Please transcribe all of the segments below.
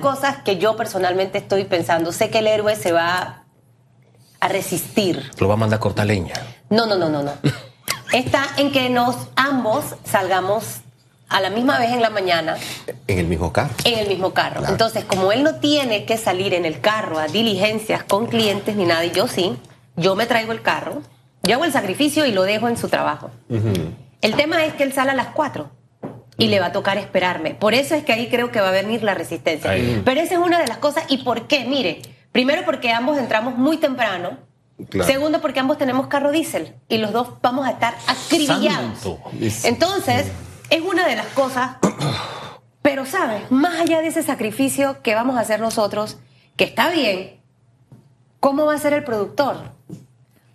cosas que yo personalmente estoy pensando, sé que el héroe se va a resistir. Lo va a mandar a cortar leña. No, no, no, no, no. Está en que nos ambos salgamos a la misma vez en la mañana. En el mismo carro. En el mismo carro. Entonces, como él no tiene que salir en el carro a diligencias con clientes ni nada, y yo sí, yo me traigo el carro, yo hago el sacrificio y lo dejo en su trabajo. El tema es que él sale a las 4 y le va a tocar esperarme. Por eso es que ahí creo que va a venir la resistencia. Pero esa es una de las cosas. ¿Y por qué? Mire, primero porque ambos entramos muy temprano. Segundo, porque ambos tenemos carro diésel y los dos vamos a estar acribillados. Entonces, es una de las cosas. Pero, ¿sabes? Más allá de ese sacrificio que vamos a hacer nosotros, que está bien, ¿cómo va a ser el productor?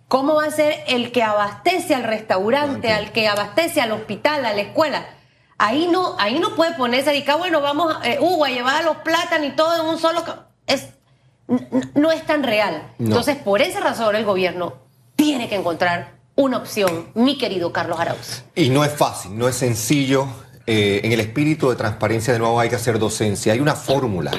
¿Cómo va a ser el que abastece al restaurante, al que abastece al hospital, a la escuela? Ahí no, ahí no puede ponerse y bueno, vamos eh, Hugo, a llevar los plátanos y todo en un solo... Es, no es tan real. Entonces, por esa razón, el gobierno tiene que encontrar una opción, mi querido Carlos Arauz. Y no es fácil, no es sencillo. Eh, en el espíritu de transparencia, de nuevo, hay que hacer docencia. Hay una fórmula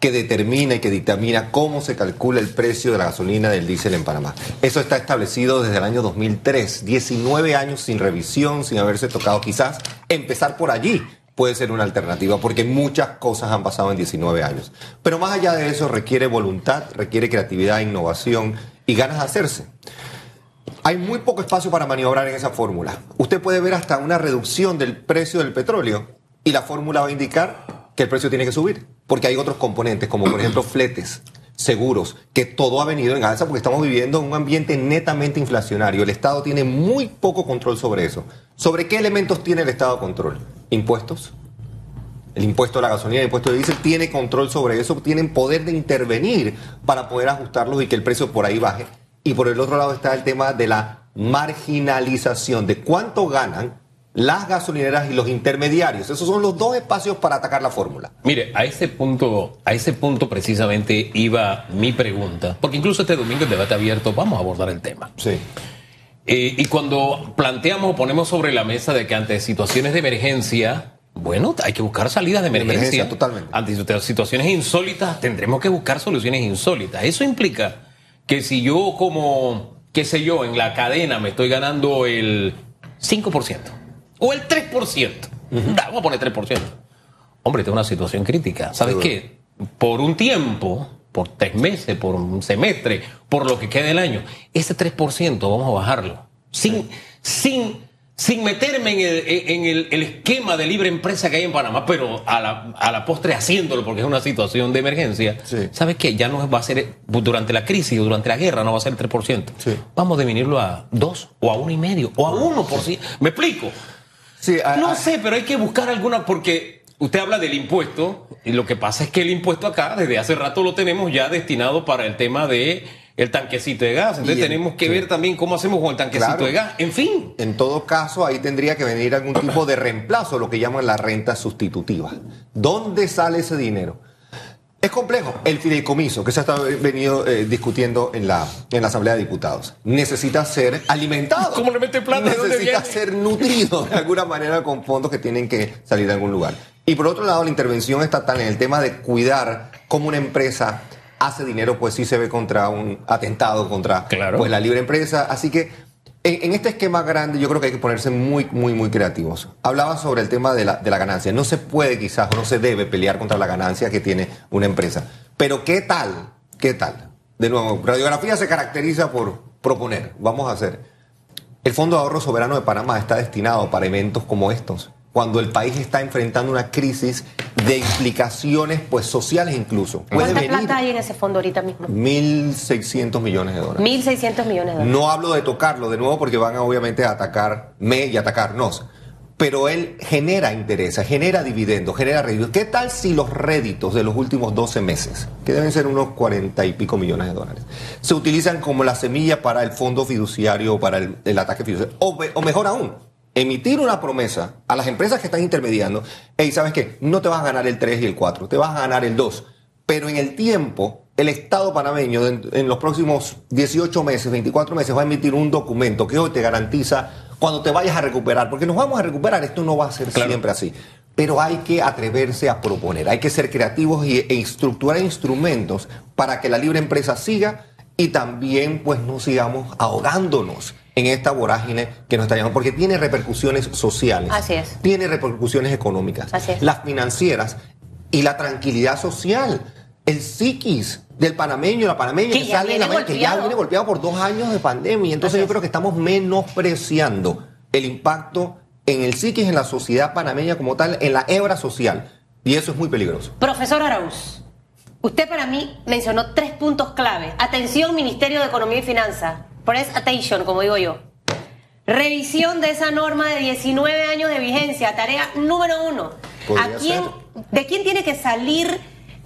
que determina y que dictamina cómo se calcula el precio de la gasolina del diésel en Panamá. Eso está establecido desde el año 2003, 19 años sin revisión, sin haberse tocado. Quizás empezar por allí puede ser una alternativa, porque muchas cosas han pasado en 19 años. Pero más allá de eso, requiere voluntad, requiere creatividad, innovación y ganas de hacerse. Hay muy poco espacio para maniobrar en esa fórmula. Usted puede ver hasta una reducción del precio del petróleo y la fórmula va a indicar que el precio tiene que subir, porque hay otros componentes, como por ejemplo fletes, seguros, que todo ha venido en alza porque estamos viviendo en un ambiente netamente inflacionario. El Estado tiene muy poco control sobre eso. ¿Sobre qué elementos tiene el Estado control? Impuestos. El impuesto a la gasolina, el impuesto de diésel, tiene control sobre eso, tienen poder de intervenir para poder ajustarlos y que el precio por ahí baje. Y por el otro lado está el tema de la marginalización, de cuánto ganan las gasolineras y los intermediarios. Esos son los dos espacios para atacar la fórmula. Mire, a ese punto, a ese punto precisamente iba mi pregunta, porque incluso este domingo en debate abierto vamos a abordar el tema. Sí. Eh, y cuando planteamos, ponemos sobre la mesa de que ante situaciones de emergencia, bueno, hay que buscar salidas de emergencia. totalmente. Ante situaciones insólitas, tendremos que buscar soluciones insólitas. Eso implica que si yo como, qué sé yo, en la cadena me estoy ganando el 5% o el 3%, vamos a poner 3%. Hombre, tengo una situación crítica. ¿Sabes qué? Por un tiempo, por tres meses, por un semestre, por lo que quede del año. Ese 3% vamos a bajarlo. Sin, sin, sin meterme en, el, esquema de libre empresa que hay en Panamá, pero a la, a la postre haciéndolo porque es una situación de emergencia. ¿Sabes qué? Ya no va a ser, durante la crisis o durante la guerra, no va a ser el 3%. Vamos a definirlo a 2 o a 1,5 o a 1%. ¿Me explico? No sé, pero hay que buscar alguna porque Usted habla del impuesto y lo que pasa es que el impuesto acá desde hace rato lo tenemos ya destinado para el tema de el tanquecito de gas. Entonces tenemos que ver también cómo hacemos con el tanquecito de gas. En fin. En todo caso, ahí tendría que venir algún tipo de reemplazo, lo que llaman la renta sustitutiva. ¿Dónde sale ese dinero? Es complejo. El fideicomiso que se ha venido eh, discutiendo en la, en la Asamblea de Diputados necesita ser alimentado. ¿Cómo le mete plata? Necesita ser nutrido de alguna manera con fondos que tienen que salir de algún lugar. Y por otro lado, la intervención estatal en el tema de cuidar cómo una empresa hace dinero, pues sí se ve contra un atentado contra pues, la libre empresa. Así que en, este esquema grande yo creo que hay que ponerse muy, muy, muy creativos. Hablaba sobre el tema de la, de la ganancia. No se puede quizás o no se debe pelear contra la ganancia que tiene una empresa. Pero ¿qué tal? ¿Qué tal? De nuevo, radiografía se caracteriza por proponer. Vamos a hacer. El Fondo de Ahorro Soberano de Panamá está destinado para eventos como estos cuando el país está enfrentando una crisis de implicaciones pues sociales incluso. ¿Cuánta plata hay en ese fondo ahorita mismo? 1.600 millones de dólares. 1.600 millones de dólares. No hablo de tocarlo de nuevo porque van obviamente a atacarme y atacarnos. Pero él genera interés, genera dividendos, genera réditos. ¿Qué tal si los réditos de los últimos 12 meses, que deben ser unos 40 y pico millones de dólares, se utilizan como la semilla para el fondo fiduciario o para el, ataque fiduciario? o mejor aún, emitir una promesa a las empresas que están intermediando, hey, ¿sabes qué? No te vas a ganar el 3 y el 4, te vas a ganar el 2. Pero en el tiempo, el Estado panameño en, los próximos 18 meses, 24 meses, va a emitir un documento que hoy te garantiza cuando te vayas a recuperar, porque nos vamos a recuperar, esto no va a ser siempre así. pero hay que atreverse a proponer, hay que ser creativos y, e estructurar instrumentos para que la libre empresa siga y también pues no sigamos ahogándonos en esta vorágine que nos está llamando, porque tiene repercusiones sociales. Así es. Tiene repercusiones económicas. Así es. Las financieras y la tranquilidad social. El psiquis del panameño, la panameña Que sale en la que ya viene golpeado por dos años de pandemia. Entonces Así yo creo que estamos menospreciando el impacto en el psiquis, en la sociedad panameña como tal, en la hebra social. Y eso es muy peligroso. Profesor Arauz, usted para mí mencionó tres puntos clave. Atención, Ministerio de Economía y Finanzas. Press attention, como digo yo. Revisión de esa norma de 19 años de vigencia. Tarea número uno. Podría ¿A quién, ser. ¿De quién tiene que salir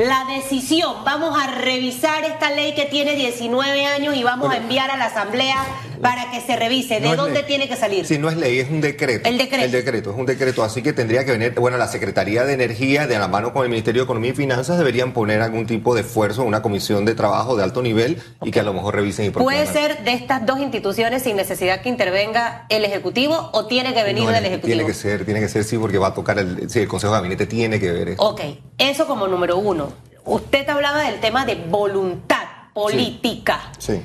la decisión? Vamos a revisar esta ley que tiene 19 años y vamos a enviar a la Asamblea para que se revise. ¿De No dónde ley. tiene que salir? Si no es ley, es un decreto. El decreto. El decreto, es un decreto. Así que tendría que venir, bueno, la Secretaría de Energía, de la mano con el Ministerio de Economía y Finanzas, deberían poner algún tipo de esfuerzo, una comisión de trabajo de alto nivel y que a lo mejor revisen y ¿Puede ser de estas dos instituciones sin necesidad que intervenga el Ejecutivo o tiene que venir No, del el- Ejecutivo? Tiene que ser, tiene que ser, sí, porque va a tocar el, sí, el Consejo de Gabinete tiene que ver eso. Ok, eso como número uno. Usted hablaba del tema de voluntad política, Sí.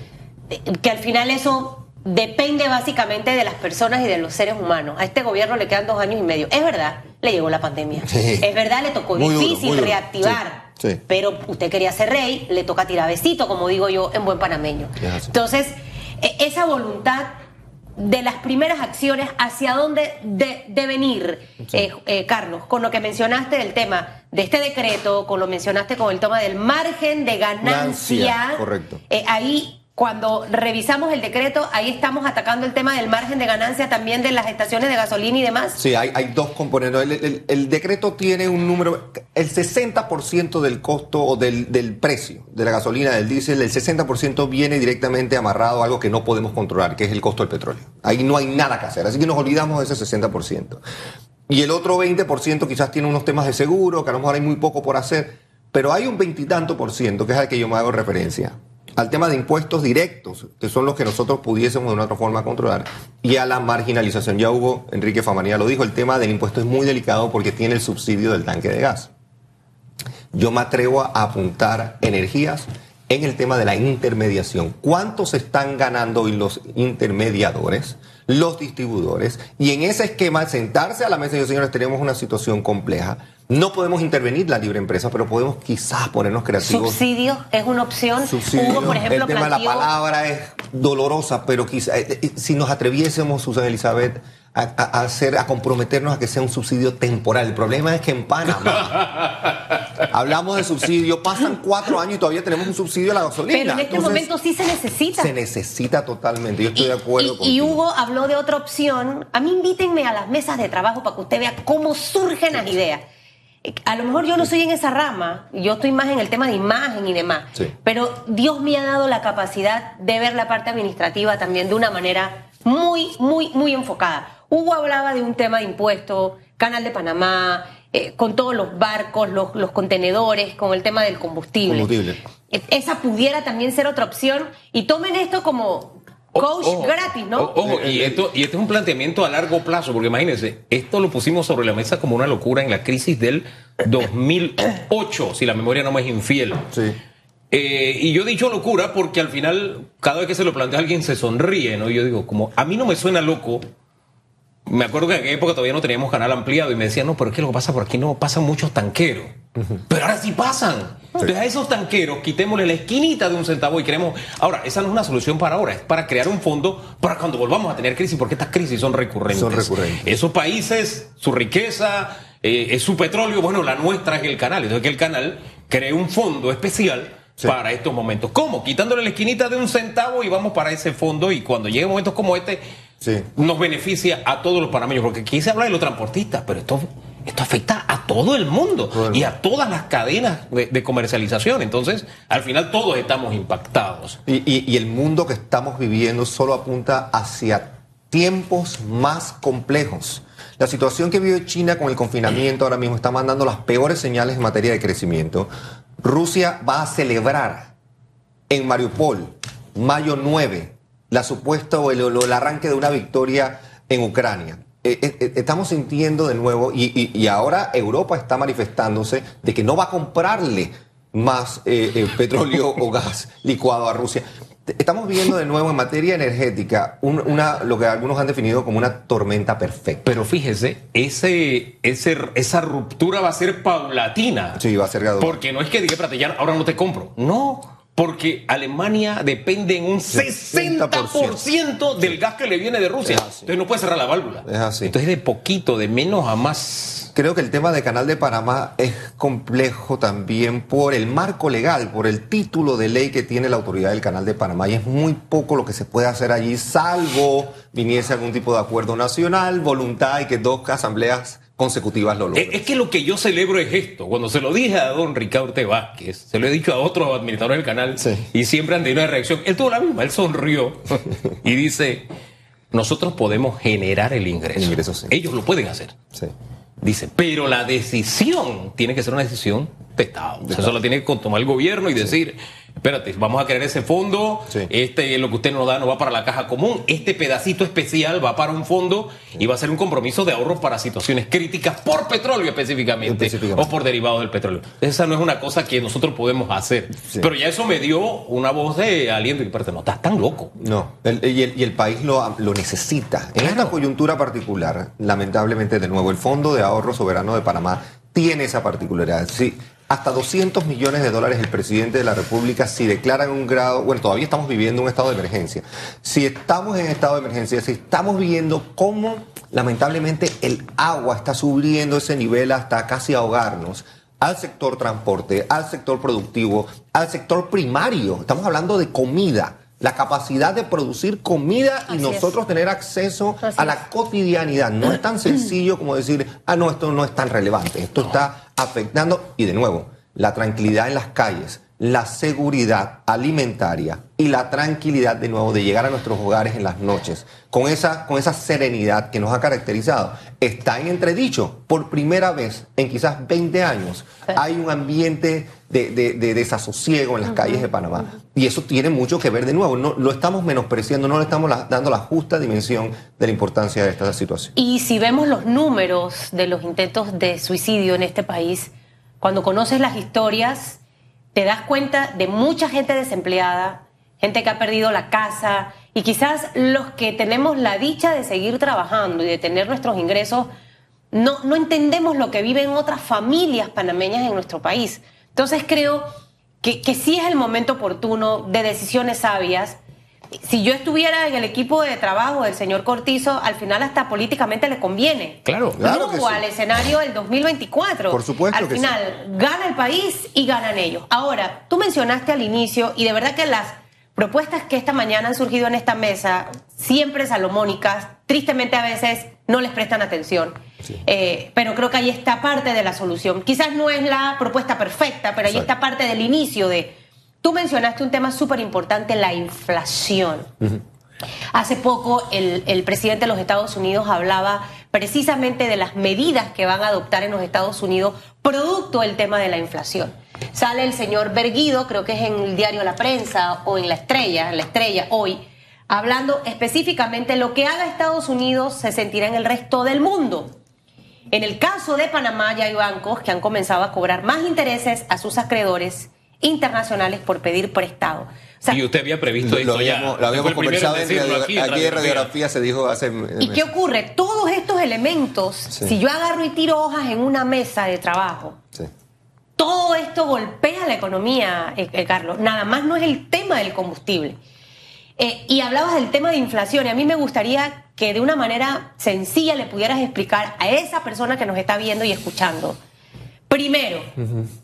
que al final eso depende básicamente de las personas y de los seres humanos. A este gobierno le quedan dos años y medio. Es verdad, le llegó la pandemia. Sí. Es verdad, le tocó Muy difícil duro. reactivar. Sí, sí. Pero usted quería ser rey, le toca tirar besito, como digo yo en buen panameño. Entonces, e- esa voluntad de las primeras acciones, ¿hacia dónde de- deben ir, eh, eh, Carlos? Con lo que mencionaste del tema de este decreto, con lo mencionaste con el tema del margen de ganancia. Ganancia, correcto. Eh, ahí, cuando revisamos el decreto, ahí estamos atacando el tema del margen de ganancia también de las estaciones de gasolina y demás. Sí, hay, dos componentes. El decreto tiene un número, el 60% del costo o del, del precio de la gasolina, del diésel, el 60% viene directamente amarrado a algo que no podemos controlar, que es el costo del petróleo. Ahí no hay nada que hacer, así que nos olvidamos de ese 60%. Y el otro 20% quizás tiene unos temas de seguro, que a lo mejor hay muy poco por hacer, pero hay un veintitanto por ciento, que es al que yo me hago referencia, al tema de impuestos directos, que son los que nosotros pudiésemos de una otra forma controlar, y a la marginalización. Ya Hugo Enrique Famanía lo dijo, el tema del impuesto es muy delicado porque tiene el subsidio del tanque de gas. Yo me atrevo a apuntar energías en el tema de la intermediación. ¿Cuántos están ganando hoy los intermediadores, los distribuidores? Y en ese esquema, sentarse a la mesa y decir, señores, tenemos una situación compleja. No podemos intervenir la libre empresa, pero podemos quizás ponernos creativos. Subsidio es una opción. Subsidio. Hugo, por ejemplo, el tema de la planteó- palabra es dolorosa, pero quizá, eh, eh, si nos atreviésemos, Susana Elizabeth, a, a- hacer, a comprometernos a que sea un subsidio temporal. El problema es que en Panamá hablamos de subsidio, pasan cuatro años y todavía tenemos un subsidio a la gasolina. Pero en este Entonces, momento sí se necesita. se necesita totalmente. Yo estoy de acuerdo y, con y Hugo habló de otra opción. A mí invítenme a las mesas de trabajo para que usted vea cómo surgen las ideas. A lo mejor yo no soy en esa rama, yo estoy más en el tema de imagen y demás, Sí. pero Dios me ha dado la capacidad de ver la parte administrativa también de una manera muy, muy, muy enfocada. Hugo hablaba de un tema de impuestos, Canal de Panamá, eh, con todos los barcos, los, los contenedores, con el tema del combustible. Combustible. Eh, Esa pudiera también ser otra opción y tomen esto como coach Ojo, gratis, ¿no? Ojo, y esto, y este es un planteamiento a largo plazo, porque imagínense, esto lo pusimos sobre la mesa como una locura en la crisis del 2008, si la memoria no me es infiel. Sí. Eh, y yo he dicho locura porque al final, cada vez que se lo plantea alguien se sonríe, ¿no? Y yo digo, como a mí no me suena loco. Me acuerdo que en aquella época todavía no teníamos canal ampliado y me decían, no, pero es que lo que pasa por aquí no pasan muchos tanqueros. Pero ahora sí pasan. Entonces a esos tanqueros quitémosle la esquinita de un centavo y queremos... Ahora, esa no es una solución para ahora, es para crear un fondo para cuando volvamos a tener crisis, porque estas crisis son recurrentes. Son recurrentes. Esos países, su riqueza, eh, es su petróleo, bueno, la nuestra es el canal. Entonces que el canal cree un fondo especial Sí. para estos momentos. ¿Cómo? Quitándole la esquinita de un centavo y vamos para ese fondo y cuando lleguen momentos como este, Sí. nos beneficia a todos los panameños, porque aquí se habla de los transportistas, pero esto, esto afecta a todo el mundo y a todas las cadenas de, de comercialización. Entonces, al final todos estamos impactados. Y, y- y el mundo que estamos viviendo solo apunta hacia tiempos más complejos. La situación que vive China con el confinamiento ahora mismo está mandando las peores señales en materia de crecimiento. Rusia va a celebrar en Mariupol, mayo 9, la supuesta o el, arranque de una victoria en Ucrania. eh, eh, estamos sintiendo de nuevo, y, y- y ahora Europa está manifestándose de que no va a comprarle más eh, eh, petróleo o gas licuado a Rusia. Estamos viendo de nuevo en materia energética un- una, lo que algunos han definido como una tormenta perfecta. Pero fíjese, ese, ese, esa ruptura va a ser paulatina. Sí, va a ser gradual. Porque no es que diga, espérate, ya ahora no te compro. No, porque Alemania depende en un 60% del gas que le viene de Rusia. Entonces no puede cerrar la válvula. Es así. Entonces de poquito, de menos a más. Creo que el tema de Canal de Panamá es complejo también por el marco legal, por el título de ley que tiene la autoridad del Canal de Panamá. Y es muy poco lo que se puede hacer allí, salvo viniese algún tipo de acuerdo nacional, voluntad y que dos asambleas consecutivas lo logren. Es, que lo que yo celebro es esto. Cuando se lo dije a don Ricardo T. Vázquez, se lo he dicho a otros administradores del canal Sí. y siempre han tenido una reacción. Él tuvo la misma, él sonrió y dice, nosotros podemos generar el ingreso. El ingreso, sí. Ellos lo pueden hacer. Sí. Dice, pero la decisión tiene que ser una decisión de Estado. O sea, eso lo tiene que tomar el gobierno y decir, espérate, vamos a crear ese fondo, Sí. este lo que usted nos da no va para la caja común, este pedacito especial va para un fondo y va a ser un compromiso de ahorro para situaciones críticas por petróleo específicamente, Específicamente. o por derivados del petróleo. Esa no es una cosa que nosotros podemos hacer. Sí. Pero ya eso me dio una voz de aliento y parte, no, estás tan loco. No, el- y, el, y el país lo, lo necesita. En esta coyuntura particular, lamentablemente, de nuevo, el Fondo de Ahorro Soberano de Panamá tiene esa particularidad. Sí, hasta 200 millones de dólares el presidente de la República si declaran un grado, bueno, todavía estamos viviendo un estado de emergencia. Si estamos en estado de emergencia, si estamos viendo cómo lamentablemente el agua está subiendo ese nivel hasta casi ahogarnos, al sector transporte, al sector productivo, al sector primario. Estamos hablando de comida, la capacidad de producir comida y Así nosotros tener acceso Así a es. la cotidianidad. No es tan sencillo como decir, ah, no, esto no es tan relevante. Esto está afectando, y de nuevo, la tranquilidad en las calles, la seguridad alimentaria y la tranquilidad de nuevo de llegar a nuestros hogares en las noches, con esa, con esa serenidad que nos ha caracterizado, está en entredicho. Por primera vez en quizás 20 años Sí. hay un ambiente de, de- de desasosiego en las calles de Panamá. Y eso tiene mucho que ver de nuevo. No, lo estamos menospreciando, no le estamos la- dando la justa dimensión de la importancia de esta situación. Y si vemos los números de los intentos de suicidio en este país, cuando conoces las historias, te das cuenta de mucha gente desempleada, gente que ha perdido la casa y quizás los que tenemos la dicha de seguir trabajando y de tener nuestros ingresos, no, no entendemos lo que viven otras familias panameñas en nuestro país. Entonces creo que, que sí es el momento oportuno de decisiones sabias. Si yo estuviera en el equipo de trabajo del señor Cortizo, al final hasta políticamente le conviene. Claro. Claro que sí. al escenario del 2024. Por supuesto Al que final, gana el país y ganan ellos. Ahora, tú mencionaste al inicio, y de verdad que las propuestas que esta mañana han surgido en esta mesa, siempre salomónicas, tristemente a veces no les prestan atención. Eh, pero creo que ahí está parte de la solución. Quizás no es la propuesta perfecta, pero ahí Exacto. está parte del inicio de... Tú mencionaste un tema súper importante, la inflación. Hace poco el, el presidente de los Estados Unidos hablaba precisamente de las medidas que van a adoptar en los Estados Unidos producto del tema de la inflación. Sale el señor Berguido, creo que es en el diario La Prensa o en La Estrella, en La Estrella hoy, hablando específicamente lo que haga Estados Unidos se sentirá en el resto del mundo. En el caso de Panamá ya hay bancos que han comenzado a cobrar más intereses a sus acreedores internacionales por pedir prestado. O sea, y usted había previsto Lo, esto lo ya. habíamos, lo habíamos conversado en decirlo radio- aquí, aquí, en radiografía. se dijo hace ¿Y qué ocurre? Todos estos elementos, Sí. si yo agarro y tiro hojas en una mesa de trabajo, Sí. todo esto golpea la economía, eh, eh, Carlos. Nada más no es el tema del combustible. Eh, y hablabas del tema de inflación, y a mí me gustaría que de una manera sencilla le pudieras explicar a esa persona que nos está viendo y escuchando. Primero,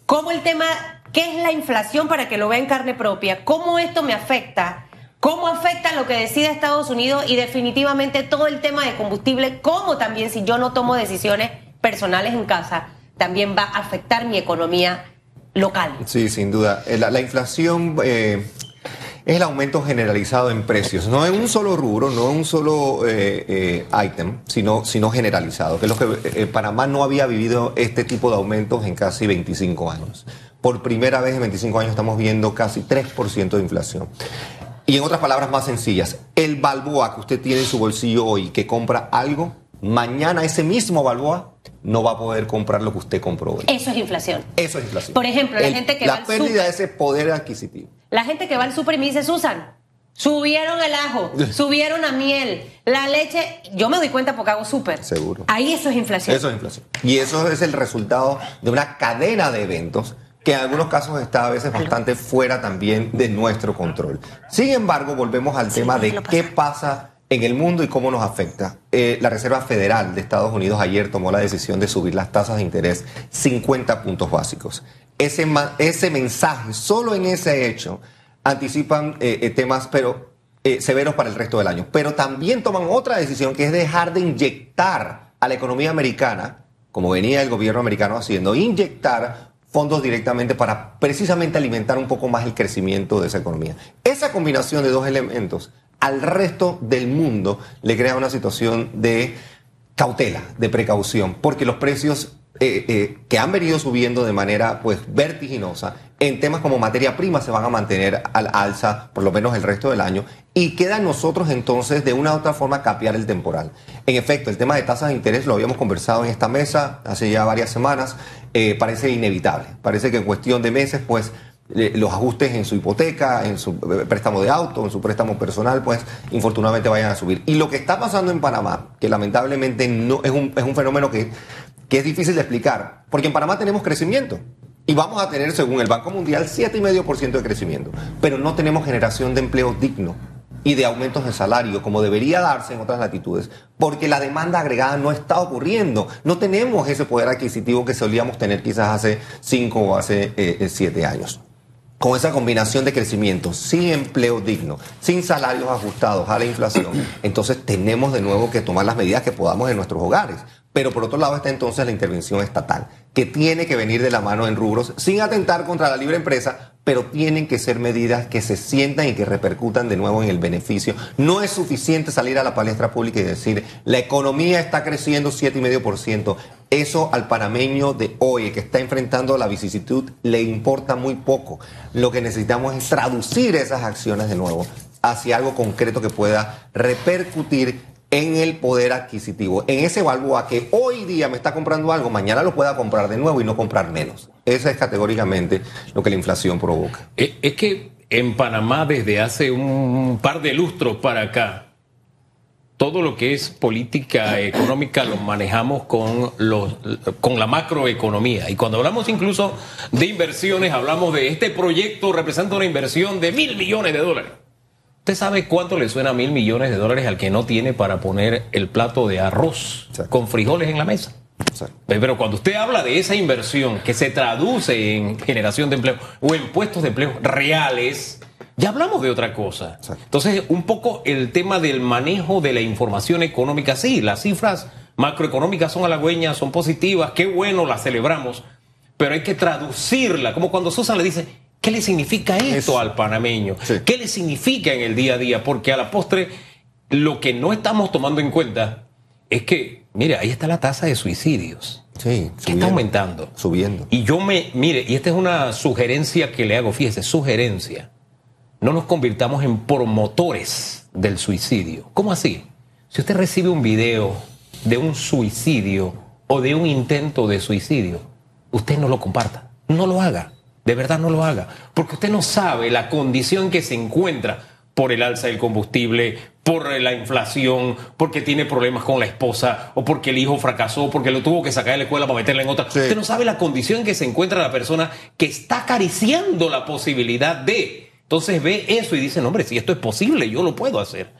cómo el tema, qué es la inflación para que lo vea en carne propia, cómo esto me afecta, cómo afecta lo que decide Estados Unidos y definitivamente todo el tema de combustible, cómo también si yo no tomo decisiones personales en casa, también va a afectar mi economía local. Sí, sin duda. Eh, La, la inflación eh, es el aumento generalizado en precios, no en un solo rubro, no en un solo eh, eh, ítem, sino, sino generalizado, que es lo que eh, Panamá no había vivido este tipo de aumentos en casi 25 años. Por primera vez en 25 años estamos viendo casi 3% de inflación. Y en otras palabras más sencillas, el balboa que usted tiene en su bolsillo hoy, que compra algo, mañana ese mismo Balboa no va a poder comprar lo que usted compró hoy. Eso es inflación. Eso es inflación. Por ejemplo, la gente que va La al pérdida de ese poder adquisitivo. La gente que va al super y me dice, Susan, subieron el ajo, subieron la miel, la leche. Yo me doy cuenta porque hago súper. Seguro. Ahí eso es inflación. Eso es inflación. Y eso es el resultado de una cadena de eventos que en algunos casos está a veces bastante fuera también de nuestro control. Sin embargo, volvemos al Sí, tema de qué pasa en el mundo y cómo nos afecta. Eh, la Reserva Federal de Estados Unidos ayer tomó la decisión de subir las tasas de interés 50 puntos básicos. Ese, mensaje, solo en ese hecho, anticipan eh, eh, temas, pero eh, severos para el resto del año. Pero también toman otra decisión que es dejar de inyectar a la economía americana, como venía el gobierno americano haciendo, inyectar fondos directamente para precisamente alimentar un poco más el crecimiento de esa economía. Esa combinación de dos elementos al resto del mundo le crea una situación de cautela, de precaución, porque los precios eh, eh, que han venido subiendo de manera pues vertiginosa en temas como materia prima se van a mantener al alza por lo menos el resto del año y queda nosotros entonces de una u otra forma capear el temporal. En efecto, el tema de tasas de interés lo habíamos conversado en esta mesa hace ya varias semanas, eh, parece inevitable, parece que en cuestión de meses pues los ajustes en su hipoteca, en su préstamo de auto, en su préstamo personal, pues infortunadamente vayan a subir. Y lo que está pasando en Panamá, que lamentablemente no es un, es un fenómeno que, que es difícil de explicar, porque en Panamá tenemos crecimiento. Y vamos a tener, según el Banco Mundial, 7,5% de crecimiento. Pero no tenemos generación de empleo digno y de aumentos de salario como debería darse en otras latitudes, porque la demanda agregada no está ocurriendo. No tenemos ese poder adquisitivo que solíamos tener quizás hace 5 o hace 7 años con esa combinación de crecimiento, sin empleo digno, sin salarios ajustados a la inflación, entonces tenemos de nuevo que tomar las medidas que podamos en nuestros hogares. Pero por otro lado está entonces la intervención estatal, que tiene que venir de la mano en rubros sin atentar contra la libre empresa, pero tienen que ser medidas que se sientan y que repercutan de nuevo en el beneficio. No es suficiente salir a la palestra pública y decir, la economía está creciendo 7,5%. Eso al panameño de hoy, que está enfrentando la vicisitud, le importa muy poco. Lo que necesitamos es traducir esas acciones de nuevo hacia algo concreto que pueda repercutir en el poder adquisitivo, en ese balboa que hoy día me está comprando algo, mañana lo pueda comprar de nuevo y no comprar menos. Eso es categóricamente lo que la inflación provoca. Es, que en Panamá desde hace un par de lustros para acá, todo lo que es política económica lo manejamos con, los, con la macroeconomía. Y cuando hablamos incluso de inversiones, hablamos de este proyecto representa una inversión de mil millones de dólares. ¿Usted sabe cuánto le suena mil millones de dólares al que no tiene para poner el plato de arroz Exacto. con frijoles en la mesa? Exacto. Pero cuando usted habla de esa inversión que se traduce en generación de empleo o en puestos de empleo reales, ya hablamos de otra cosa. Exacto. Entonces, un poco el tema del manejo de la información económica, sí, las cifras macroeconómicas son halagüeñas, son positivas, qué bueno, las celebramos, pero hay que traducirla, como cuando Susan le dice, ¿qué le significa esto Eso. al panameño? Sí. ¿Qué le significa en el día a día? Porque a la postre, lo que no estamos tomando en cuenta es que, mire, ahí está la tasa de suicidios. Sí, que está aumentando. Subiendo. Y yo me, mire, y esta es una sugerencia que le hago, fíjese, sugerencia. No nos convirtamos en promotores del suicidio. ¿Cómo así? Si usted recibe un video de un suicidio o de un intento de suicidio, usted no lo comparta, no lo haga, de verdad no lo haga, porque usted no sabe la condición que se encuentra por el alza del combustible, por la inflación, porque tiene problemas con la esposa, o porque el hijo fracasó, porque lo tuvo que sacar de la escuela para meterla en otra. Sí. Usted no sabe la condición que se encuentra la persona que está acariciando la posibilidad de. Entonces ve eso y dice, no, hombre, si esto es posible, yo lo puedo hacer.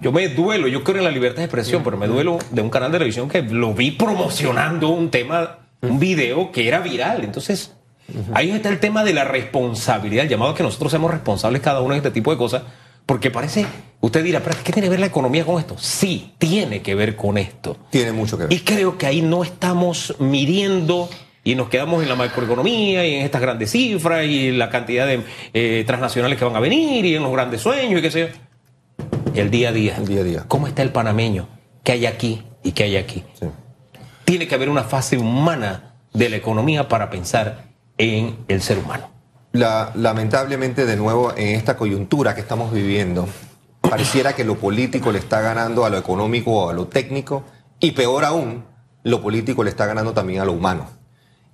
Yo me duelo, yo creo en la libertad de expresión, pero me duelo de un canal de televisión que lo vi promocionando un tema, un video que era viral. Entonces, ahí está el tema de la responsabilidad, el llamado a que nosotros seamos responsables cada uno de este tipo de cosas, porque parece, usted dirá, pero ¿qué tiene que ver la economía con esto? Sí, tiene que ver con esto. Tiene mucho que ver. Y creo que ahí no estamos midiendo y nos quedamos en la macroeconomía y en estas grandes cifras y la cantidad de eh, transnacionales que van a venir y en los grandes sueños y qué sé yo. El día a día. El día a día. ¿Cómo está el panameño? ¿Qué hay aquí y qué hay aquí? Sí. Tiene que haber una fase humana de la economía para pensar en el ser humano. La- lamentablemente, de nuevo, en esta coyuntura que estamos viviendo, pareciera que lo político le está ganando a lo económico o a lo técnico Y peor aún, lo político le está ganando también a lo humano.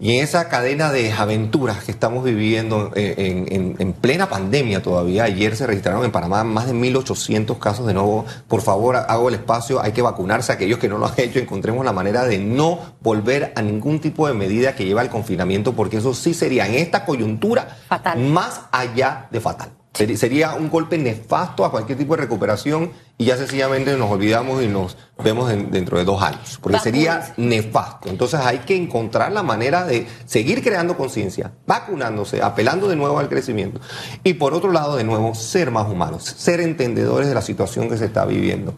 Y en esa cadena de aventuras que estamos viviendo eh, en, en- en plena pandemia todavía, ayer se registraron en Panamá más de 1.800 casos de nuevo. Por favor, hago el espacio, hay que vacunarse. Aquellos que no lo han hecho, encontremos la manera de no volver a ningún tipo de medida que lleve al confinamiento, porque eso sí sería en esta coyuntura Fatal. más allá de fatal. Sería un golpe nefasto a cualquier tipo de recuperación y ya sencillamente nos olvidamos y nos vemos en- dentro de dos años. Porque sería nefasto. Entonces hay que encontrar la manera de seguir creando conciencia, vacunándose, apelando de nuevo al crecimiento. Y por otro lado, de nuevo, ser más humanos, ser entendedores de la situación que se está viviendo.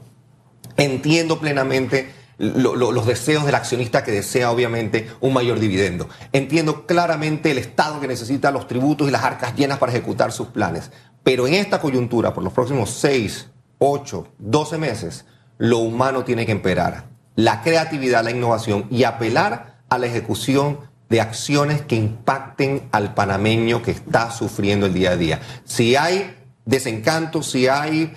Entiendo plenamente lo- lo- los deseos del accionista que desea obviamente un mayor dividendo. Entiendo claramente el Estado que necesita los tributos y las arcas llenas para ejecutar sus planes. Pero en esta coyuntura, por los próximos 6, 8, 12 meses, lo humano tiene que imperar. La creatividad, la innovación y apelar a la ejecución de acciones que impacten al panameño que está sufriendo el día a día. Si hay desencanto, si hay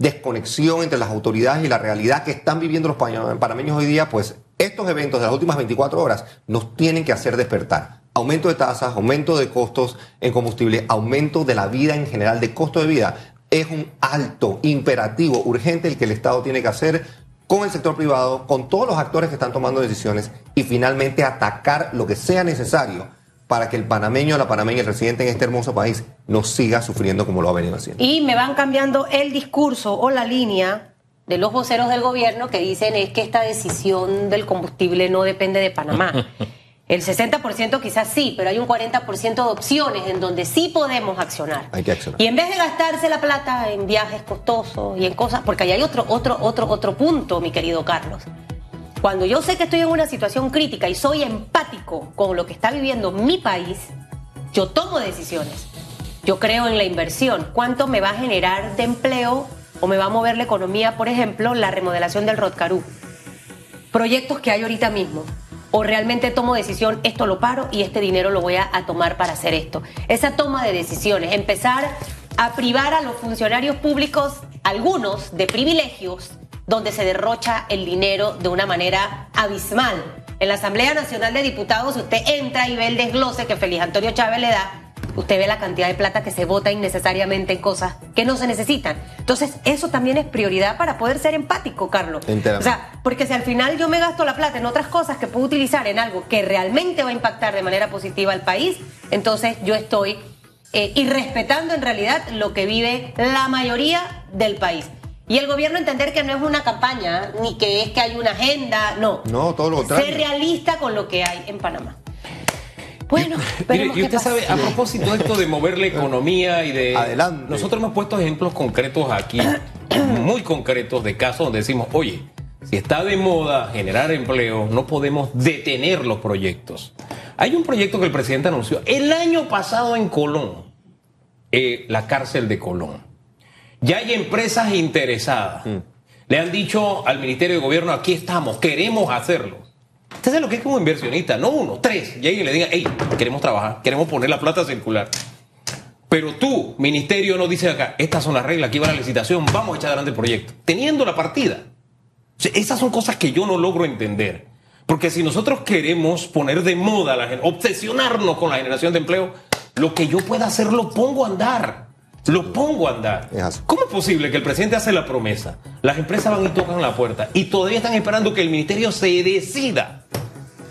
desconexión entre las autoridades y la realidad que están viviendo los panameños hoy día, pues estos eventos de las últimas 24 horas nos tienen que hacer despertar. Aumento de tasas, aumento de costos en combustible, aumento de la vida en general, de costo de vida. Es un alto, imperativo, urgente el que el Estado tiene que hacer con el sector privado, con todos los actores que están tomando decisiones y finalmente atacar lo que sea necesario para que el panameño, la panameña, el residente en este hermoso país no siga sufriendo como lo ha venido haciendo. Y me van cambiando el discurso o la línea de los voceros del gobierno que dicen es que esta decisión del combustible no depende de Panamá. El 60% quizás sí, pero hay un 40% de opciones en donde sí podemos accionar. Hay que accionar. Y en vez de gastarse la plata en viajes costosos y en cosas, porque ahí hay otro, otro, otro, otro punto, mi querido Carlos. Cuando yo sé que estoy en una situación crítica y soy empático con lo que está viviendo mi país, yo tomo decisiones. Yo creo en la inversión. ¿Cuánto me va a generar de empleo o me va a mover la economía? Por ejemplo, la remodelación del Rotcarú. Proyectos que hay ahorita mismo. O realmente tomo decisión, esto lo paro y este dinero lo voy a, a tomar para hacer esto. Esa toma de decisiones, empezar a privar a los funcionarios públicos, algunos, de privilegios, donde se derrocha el dinero de una manera abismal. En la Asamblea Nacional de Diputados, usted entra y ve el desglose que Feliz Antonio Chávez le da, usted ve la cantidad de plata que se vota innecesariamente en cosas que no se necesitan. Entonces, eso también es prioridad para poder ser empático, Carlos. O sea, porque si al final yo me gasto la plata en otras cosas que puedo utilizar en algo que realmente va a impactar de manera positiva al país, entonces yo estoy eh, irrespetando en realidad lo que vive la mayoría del país. Y el gobierno entender que no es una campaña, ni que es que hay una agenda, no. No, todo lo contrario. Ser realista con lo que hay en Panamá. Bueno, veremos y usted pasa. sabe, a propósito de esto de mover la economía y de... Adelante. Nosotros hemos puesto ejemplos concretos aquí, muy concretos de casos donde decimos, oye, si está de moda generar empleo, no podemos detener los proyectos. Hay un proyecto que el presidente anunció el año pasado en Colón, eh, la cárcel de Colón. Ya hay empresas interesadas. Le han dicho al Ministerio de Gobierno, aquí estamos, queremos hacerlo. Usted sabe lo que es como inversionista, no uno, tres. Y ahí le digan, hey, queremos trabajar, queremos poner la plata a circular. Pero tú, ministerio, no dices acá, estas son las reglas, aquí va la licitación, vamos a echar adelante el proyecto. Teniendo la partida. O sea, esas son cosas que yo no logro entender. Porque si nosotros queremos poner de moda, la, obsesionarnos con la generación de empleo, lo que yo pueda hacer lo pongo a andar. Lo pongo a andar. Es. ¿Cómo es posible que el presidente hace la promesa? Las empresas van y tocan la puerta y todavía están esperando que el ministerio se decida.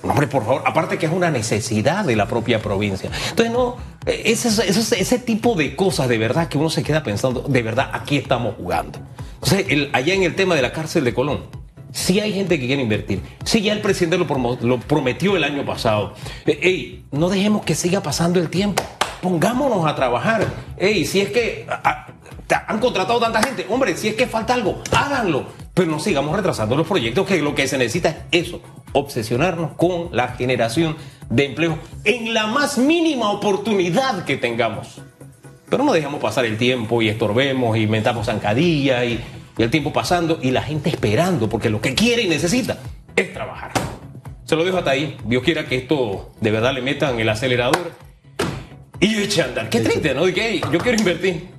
Hombre, por favor, aparte que es una necesidad de la propia provincia. Entonces, no, eh, ese, ese, ese tipo de cosas de verdad que uno se queda pensando, de verdad, aquí estamos jugando. Entonces, el- allá en el tema de la cárcel de Colón, sí hay gente que quiere invertir. Sí, ya el presidente lo prometió el año pasado. Eh, ey, no dejemos que siga pasando el tiempo. Pongámonos a trabajar. Ey, si es que han contratado tanta gente, hombre, si es que falta algo, háganlo. Pero no sigamos retrasando los proyectos, que lo que se necesita es eso, obsesionarnos con la generación de empleo en la más mínima oportunidad que tengamos. Pero no dejamos pasar el tiempo y estorbemos y inventamos zancadillas y, y el tiempo pasando y la gente esperando, porque lo que quiere y necesita es trabajar. Se lo dejo hasta ahí. Dios quiera que esto de verdad le metan el acelerador y eche a andar. Qué triste, ¿no? De "Ey, yo quiero invertir.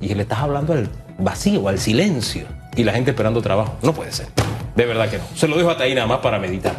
Y le estás hablando al vacío, al silencio. Y la gente esperando trabajo. No puede ser. De verdad que no. Se lo dejo hasta ahí nada más para meditar.